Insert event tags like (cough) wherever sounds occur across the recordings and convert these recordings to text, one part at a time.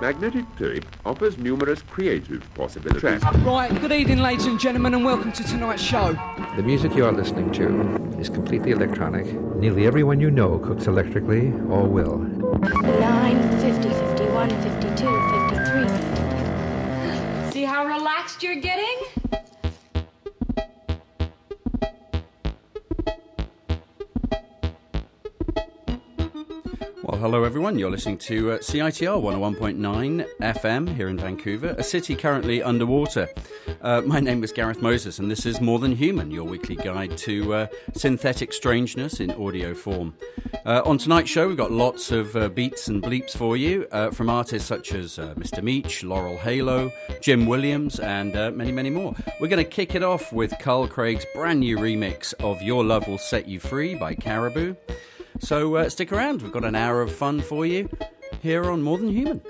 Magnetic tape offers numerous creative possibilities. Right, good evening, ladies and gentlemen, and welcome to tonight's show. The music you are listening to is completely electronic. Nearly everyone you know cooks electrically or will. 9, 50, 51, 52, 53. See how relaxed you're getting? Hello everyone. You're listening to uh, CITR 101.9 FM here in Vancouver, a city currently underwater. Uh, my name is Gareth Moses, and this is More Than Human, your weekly guide to uh, synthetic strangeness in audio form. Uh, on tonight's show, we've got lots of uh, beats and bleeps for you uh, from artists such as Mr. Mitch, Laurel Halo, Jim Williams, and many, many more. We're going to kick it off with Carl Craig's brand new remix of Your Love Will Set You Free by Caribou. So uh, stick around, we've got an hour of fun for you here on More Than Human.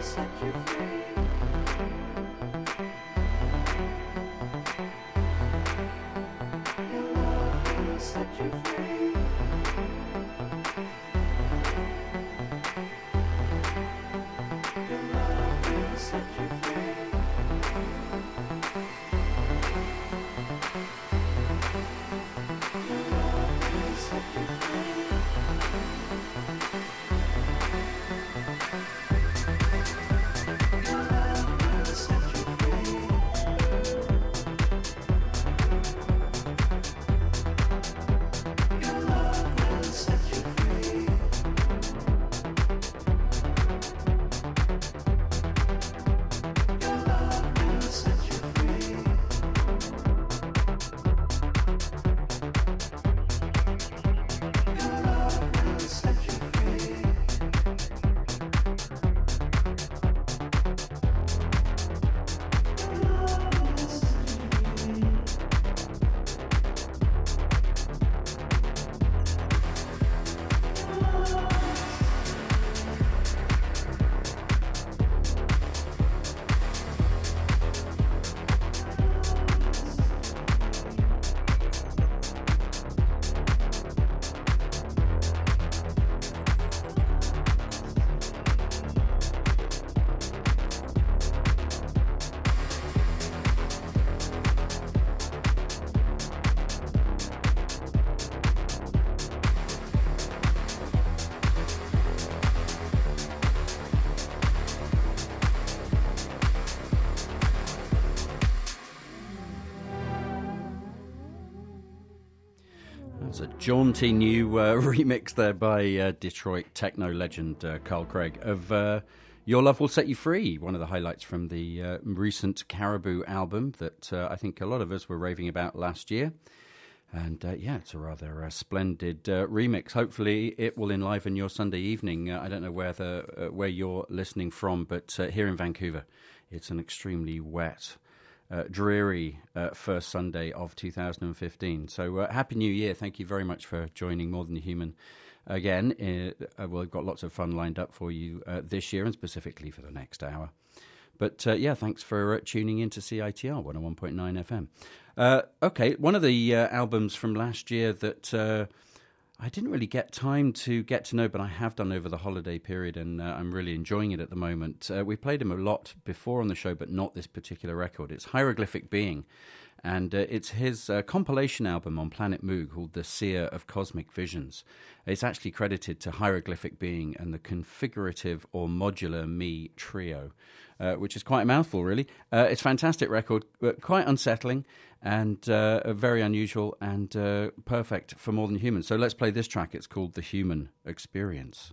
Set you free. Jaunty new uh, (laughs) remix there by uh, Detroit techno legend uh, Carl Craig of Your Love Will Set You Free, one of the highlights from the recent Caribou album that I think a lot of us were raving about last year. And uh, yeah, it's a rather uh, splendid uh, remix. Hopefully, it will enliven your Sunday evening. I don't know where the where you're listening from, but here in Vancouver, it's an extremely wet, uh, dreary uh, first Sunday of 2015. So, uh, Happy New Year! Thank you very much for joining More Than Human again. Uh, uh, we've got lots of fun lined up for you uh, this year, and specifically for the next hour. But yeah, thanks for tuning in to CITR 101.9 FM. Okay, one of the albums from last year that I didn't really get time to get to know, but I have done over the holiday period, and uh, I'm really enjoying it at the moment. Uh, we played him a lot before on the show, but not this particular record. It's Hieroglyphic Being, and uh, it's his uh, compilation album on Planet Mu called The Seer of Cosmic Visions. It's actually credited to Hieroglyphic Being and the Configurative or Modular Me Trio. Uh, which is quite a mouthful, really. Uh, it's a fantastic record, but quite unsettling and uh, very unusual and uh, perfect for more than human. So let's play this track. It's called The Human Experience.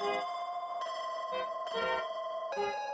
Thank you.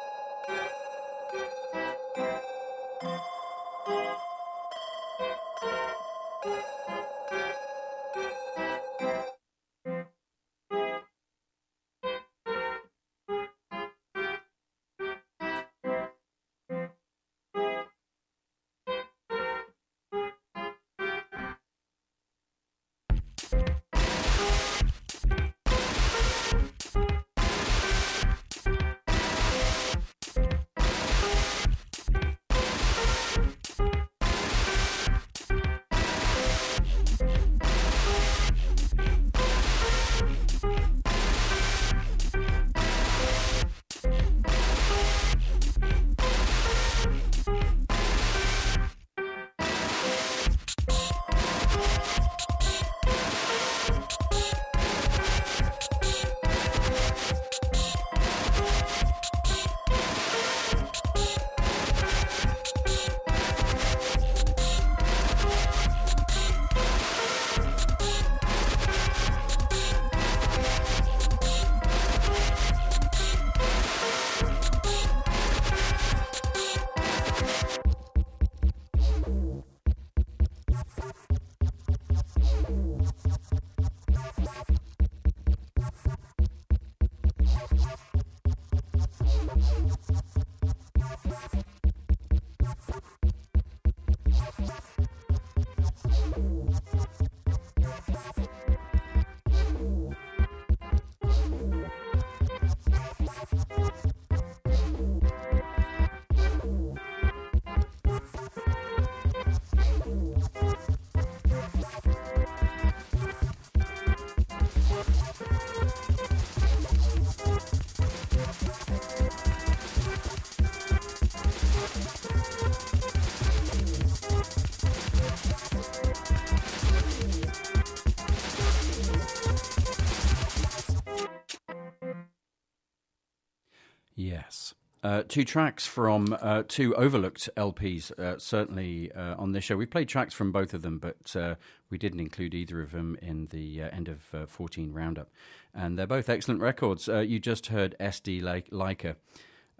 Uh, two tracks from uh, two overlooked LPs, uh, certainly uh, on this show. We played tracks from both of them, but uh, we didn't include either of them in the uh, end of 14 roundup. And they're both excellent records. you just heard SD Laika.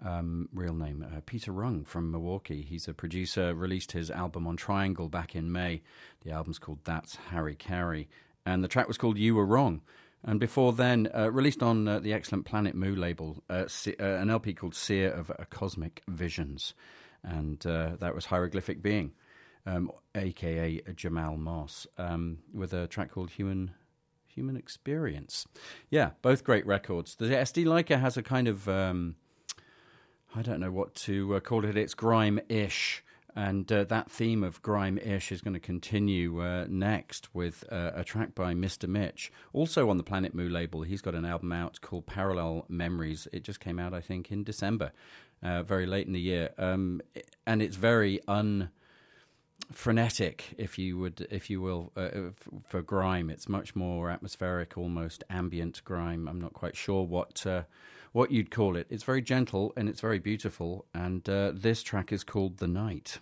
Um, real name Peter Rung from Milwaukee. He's a producer. Released his album on Tri Angle back in May. The album's called "That's Harakiri," and the track was called "You Were Wrong." And before then, uh, released on uh, the excellent Planet Mu label, uh, uh an LP called Seer of Cosmic Visions. And uh, that was Hieroglyphic Being, um, aka Jamal Moss, um, with a track called Human Human Experience. Yeah, both great records. The SD Laika has a kind of, um, I don't know what to uh, call it, it's grime ish and uh, that theme of grime ish is going to continue uh, next with uh, a track by Mr. Mitch. Also on the Planet Mu label, he's got an album out called Parallel Memories. It just came out, I think, in December, uh, very late in the year. Um, and it's very un frenetic, if you would, if you will, uh, for grime. It's much more atmospheric, almost ambient grime. I'm not quite sure what uh, what you'd call it. It's very gentle and it's very beautiful. And uh, this track is called The Night.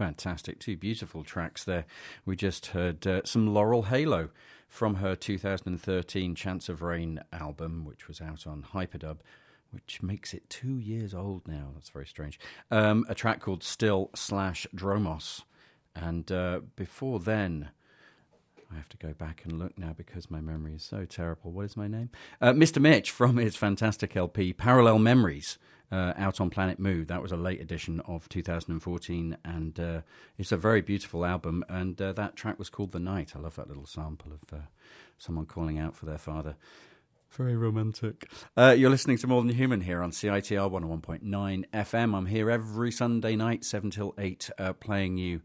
Fantastic. Two beautiful tracks there. We just heard uh, some Laurel Halo from her 2013 Chance of Rain album, which was out on Hyperdub, which makes it two years old now. That's very strange. Um, a track called Still slash Dromos. And uh, before then, I have to go back and look now because my memory is so terrible. What is my name? Uh, Mr. Mitch from his fantastic LP, Parallel Memories uh, out on Planet Mu. That was a late edition of 2014, and uh, it's a very beautiful album. And uh, that track was called The Night. I love that little sample of uh, someone calling out for their father. Very romantic. Uh, you're listening to More Than Human here on CITR 101.9 FM. I'm here every Sunday night, 7 till 8, uh, playing you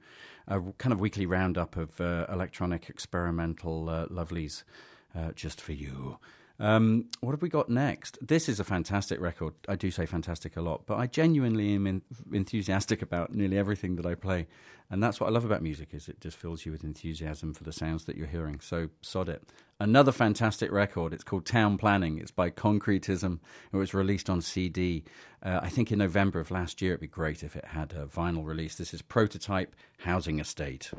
a kind of weekly roundup of uh, electronic experimental uh, lovelies uh, just for you. Um, what have we got next? This is a fantastic record. I do say fantastic a lot, but I genuinely am in, enthusiastic about nearly everything that I play, and that's what I love about music is it just fills you with enthusiasm for the sounds that you're hearing. So sod it. Another fantastic record. It's called Town Planning. It's by Concretism. It was released on CD. Uh, I think in November of last year. It'd be great if it had a vinyl release. This is Prototype Housing Estate.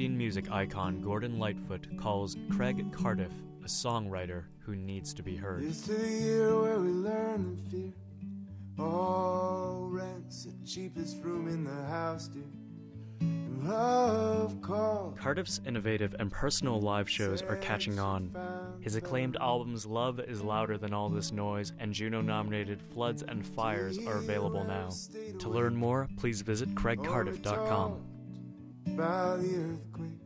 Canadian music icon Gordon Lightfoot calls Craig Cardiff a songwriter who needs to be heard. The year where we learn and fear. All rents the cheapest room in the house, dear. Cardiff's innovative and personal live shows are catching on. His acclaimed albums Love is Louder Than All This Noise and Juno nominated Floods and Fires are available now. To learn more, please visit craigcardiff.com. By the earthquake.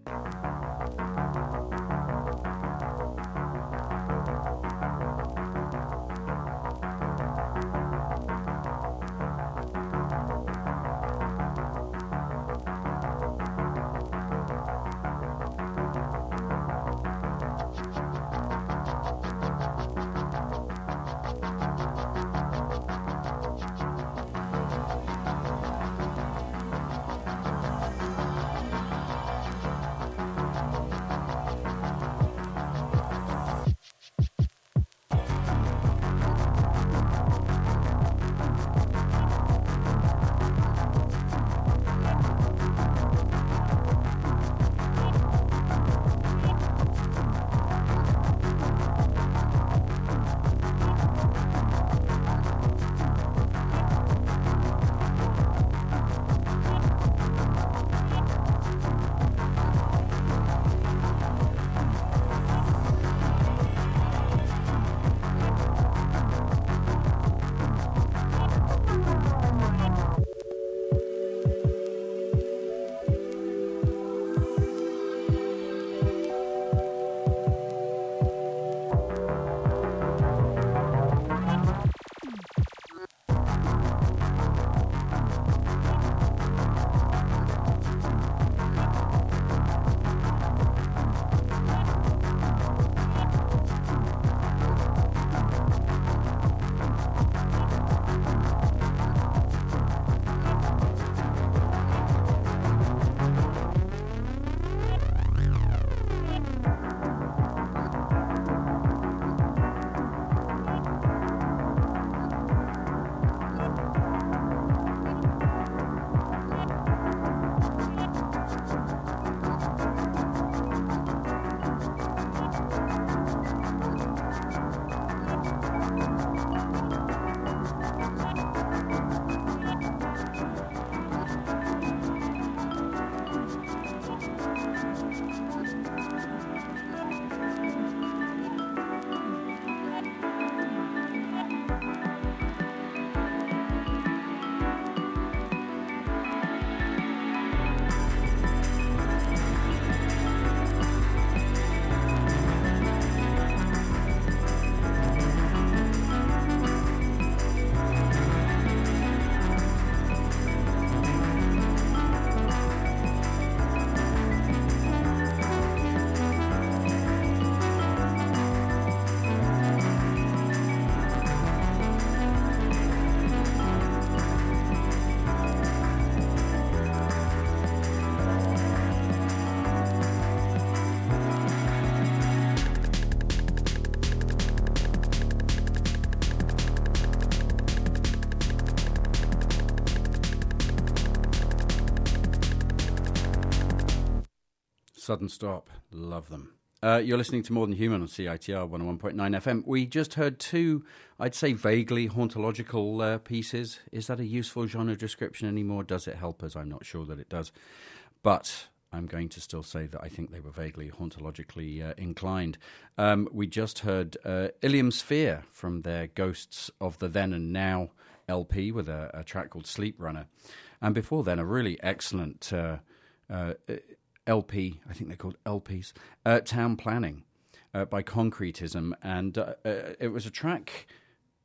Sudden Stop, love them. Uh, you're listening to More Than Human on CITR 101.9 FM. We just heard two, I'd say, vaguely hauntological uh, pieces. Is that a useful genre description anymore? Does it help us? I'm not sure that it does. But I'm going to still say that I think they were vaguely hauntologically uh, inclined. Um, we just heard uh, Illum Sphere from their Ghosts of the Then and Now LP with a, a track called Sleep Runner. And before then, a really excellent uh, uh, LP, I think they're called LPs, uh, Town Planning uh, by Concretism. And uh, uh, it was a track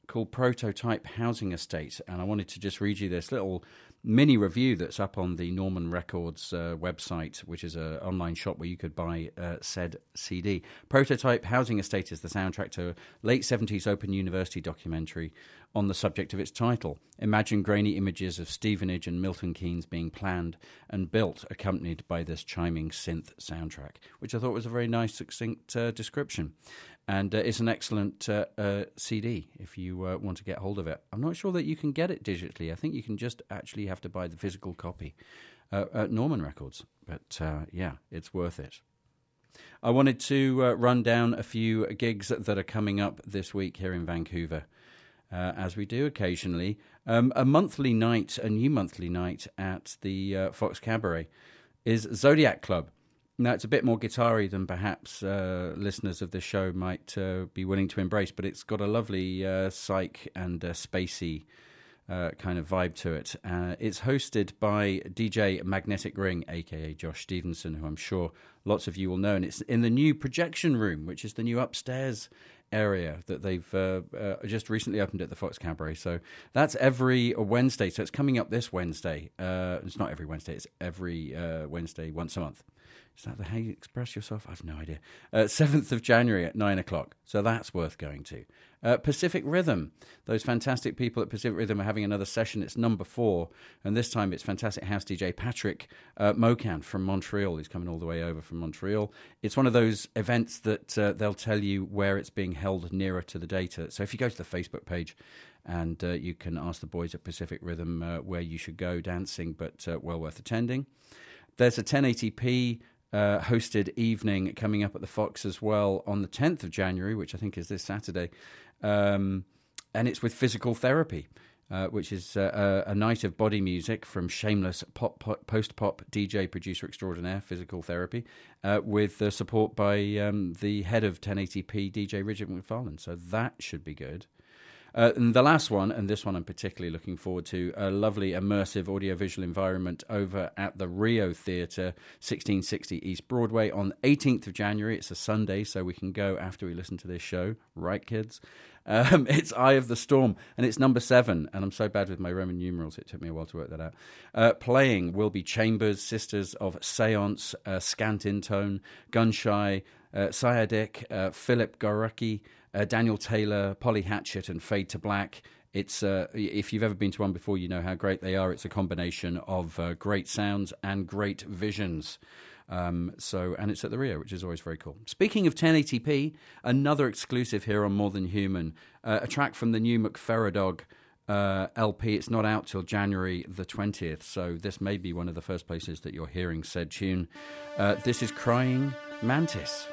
called Prototype Housing Estate. And I wanted to just read you this little mini review that's up on the Norman Records uh, website, which is an online shop where you could buy uh, said CD. Prototype Housing Estate is the soundtrack to a late 70s Open University documentary on the subject of its title. Imagine grainy images of Stevenage and Milton Keynes being planned and built, accompanied by this chiming synth soundtrack, which I thought was a very nice, succinct uh, description. And uh, it's an excellent uh, uh, CD if you uh, want to get hold of it. I'm not sure that you can get it digitally. I think you can just actually have to buy the physical copy. uh, at Norman Records. But uh, yeah, it's worth it. I wanted to run down a few gigs that are coming up this week here in Vancouver, uh, as we do occasionally. Um, a monthly night, a new monthly night at the uh, Fox Cabaret is Zodiac Club. Now, it's a bit more guitar than perhaps uh, listeners of this show might uh, be willing to embrace, but it's got a lovely uh, psych and spacey uh, kind of vibe to it. Uh, it's hosted by DJ Magnetic Ring, aka Josh Stevenson, who I'm sure lots of you will know. And it's in the new projection room, which is the new upstairs area that they've uh, uh just recently opened at the Fox Cabaret. So that's every Wednesday. So it's coming up this Wednesday. Uh, it's not every Wednesday, it's every uh, Wednesday once a month. Is that the how you express yourself? I've no idea. Uh, 7th of January at 9 o'clock. So that's worth going to. Uh, Pacific Rhythm. Those fantastic people at Pacific Rhythm are having another session. It's number four. And this time it's fantastic house DJ Patrick uh, Mocan from Montreal. He's coming all the way over from Montreal. It's one of those events that uh, they'll tell you where it's being held nearer to the data. So if you go to the Facebook page, and uh, you can ask the boys at Pacific Rhythm uh, where you should go dancing, but uh, well worth attending. There's a 1080p uh, hosted evening coming up at the Fox as well on the 10th of January, which I think is this Saturday. Um, and it's with physical therapy. Uh, which is uh, a, night of body music from shameless pop, pop post pop DJ producer extraordinaire, physical therapy, uh, with support by um, the head of 1080p, DJ Richard McFarlane. So that should be good. Uh, and the last one, and this one I'm particularly looking forward to, a lovely immersive audiovisual environment over at the Rio Theatre, 1660 East Broadway on 18th of January. It's a Sunday, so we can go after we listen to this show. Right, kids? Um, (laughs) it's Eye of the Storm, and it's number seven. And I'm so bad with my Roman numerals, it took me a while to work that out. Uh, playing will be Chambers, Sisters of Seance, uh, Scant in Tone, Gunshy, uh, uh, Philip Garucki, uh, Daniel Taylor, Polly Hatchett, and Fade to Black. It's uh, if you've ever been to one before, you know how great they are. It's a combination of uh, great sounds and great visions. Um, so, and it's at the Rio, which is always very cool. Speaking of 1080p, another exclusive here on More Than Human, uh, a track from the new McFerradog uh, LP. It's not out till January the 20th, so this may be one of the first places that you're hearing said tune. Uh, this is Crying Mantis.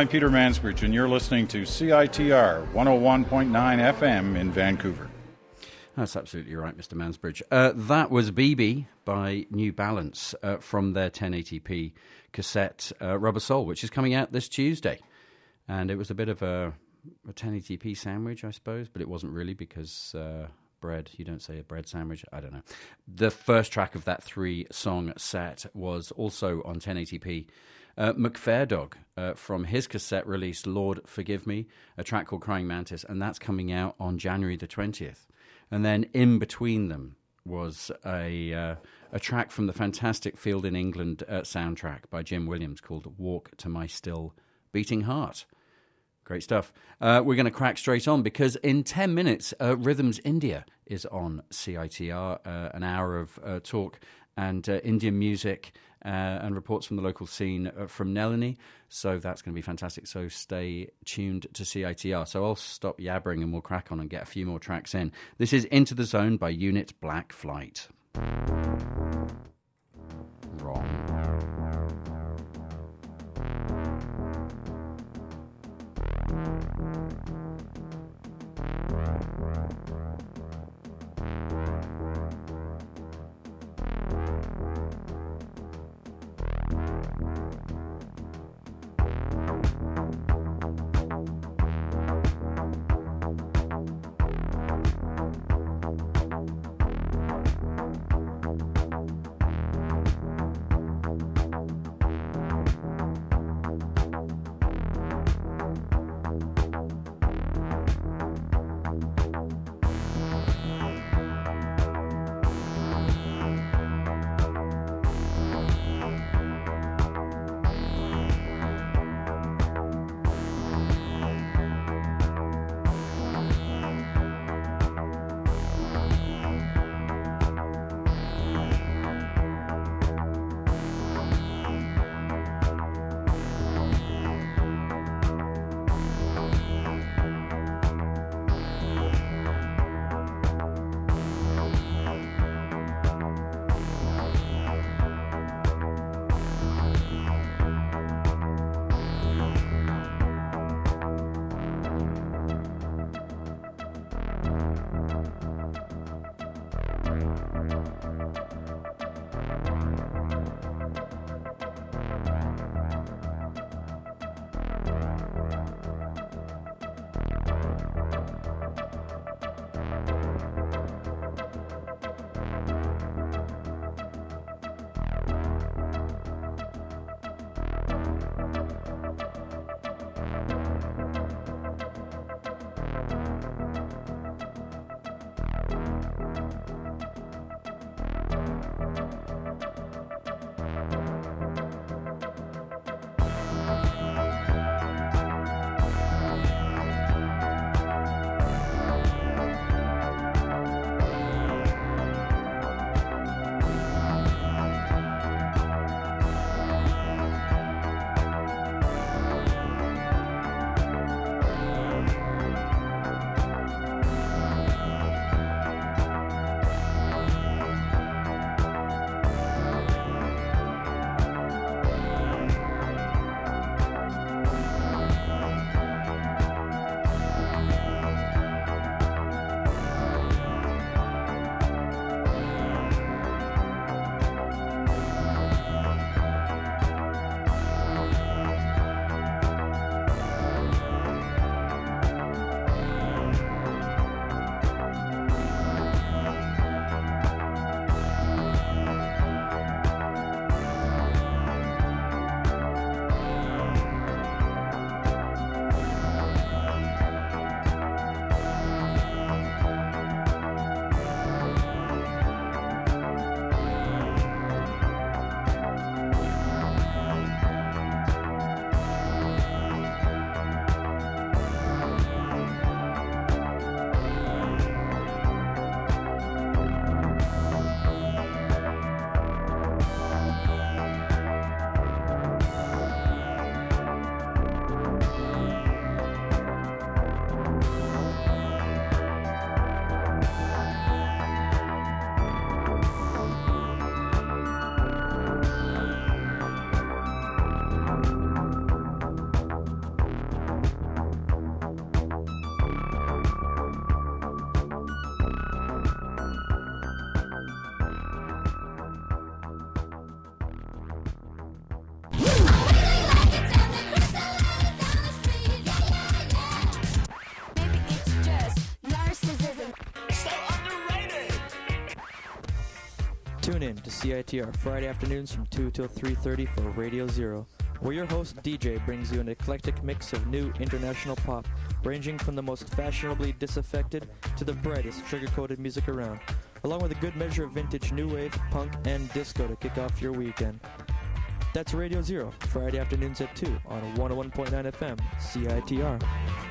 I'm Peter Mansbridge, and you're listening to CITR 101.9 FM in Vancouver. That's absolutely right, Mr. Mansbridge. Uh, that was BB by New Balance uh, from their 1080p cassette uh, Rubber Soul, which is coming out this Tuesday. And it was a bit of a, a 1080p sandwich, I suppose, but it wasn't really because uh, bread, you don't say a bread sandwich, I don't know. The first track of that three song set was also on 1080p. Uh, McFairdog uh, from his cassette release, Lord Forgive Me, a track called Crying Mantis, and that's coming out on January the 20th. And then in between them was a, uh, a track from the fantastic Field in England uh, soundtrack by Jim Williams called Walk to My Still Beating Heart. Great stuff. Uh, we're going to crack straight on because in 10 minutes, uh, Rhythms India is on CITR, an hour of talk and Indian music uh, and reports from the local scene uh, from Nelani. So that's going to be fantastic. So stay tuned to CITR. So I'll stop yabbering and we'll crack on and get a few more tracks in. This is Into the Zone by Unit Black Flight. Wrong. CITR Friday afternoons from 2 till 3.30 for Radio Zero, where your host DJ brings you an eclectic mix of new international pop, ranging from the most fashionably disaffected to the brightest sugar-coated music around, along with a good measure of vintage new wave, punk, and disco to kick off your weekend. That's Radio Zero, Friday afternoons at 2 on 101.9 FM, CITR.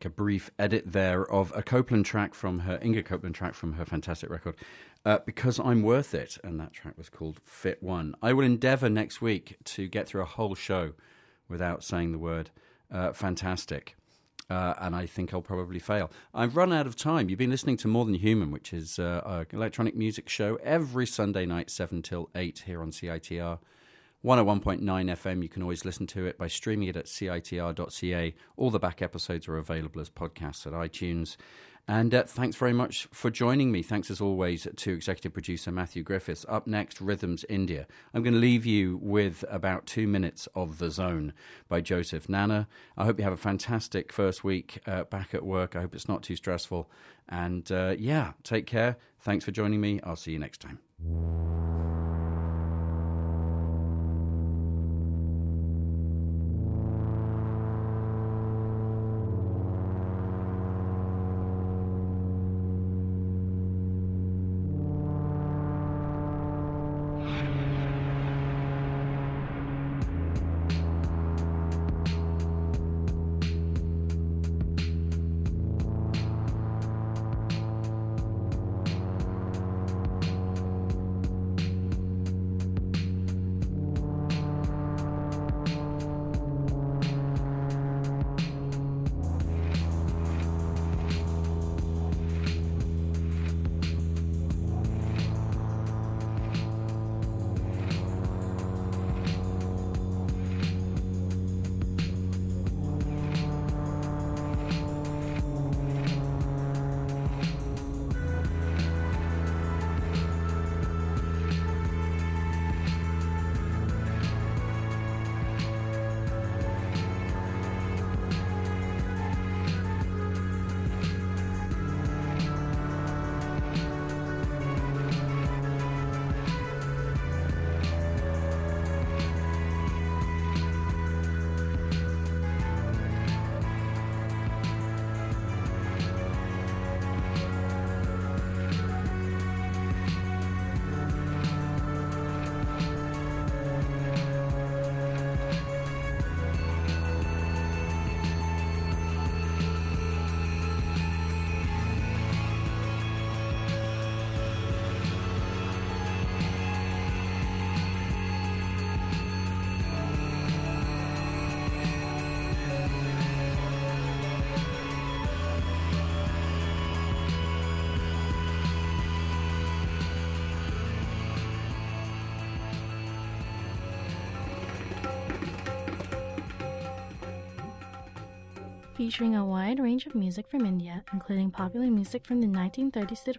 Like a brief edit there of a Copeland track from her, Inga Copeland track from her fantastic record, uh, Because I'm Worth It. And that track was called Fit One. I will endeavor next week to get through a whole show without saying the word uh, fantastic. Uh, and I think I'll probably fail. I've run out of time. You've been listening to More Than Human, which is uh, an electronic music show every Sunday night, 7 till 8 here on CITR. 101.9 FM. You can always listen to it by streaming it at citr.ca. All the back episodes are available as podcasts at iTunes. And uh, thanks very much for joining me. Thanks as always to executive producer Matthew Griffiths. Up next, Rhythms India. I'm going to leave you with about two minutes of The Zone by Joseph Nana. I hope you have a fantastic first week uh, back at work. I hope it's not too stressful. And uh, yeah, take care. Thanks for joining me. I'll see you next time. Featuring a wide range of music from India, including popular music from the 1930s to the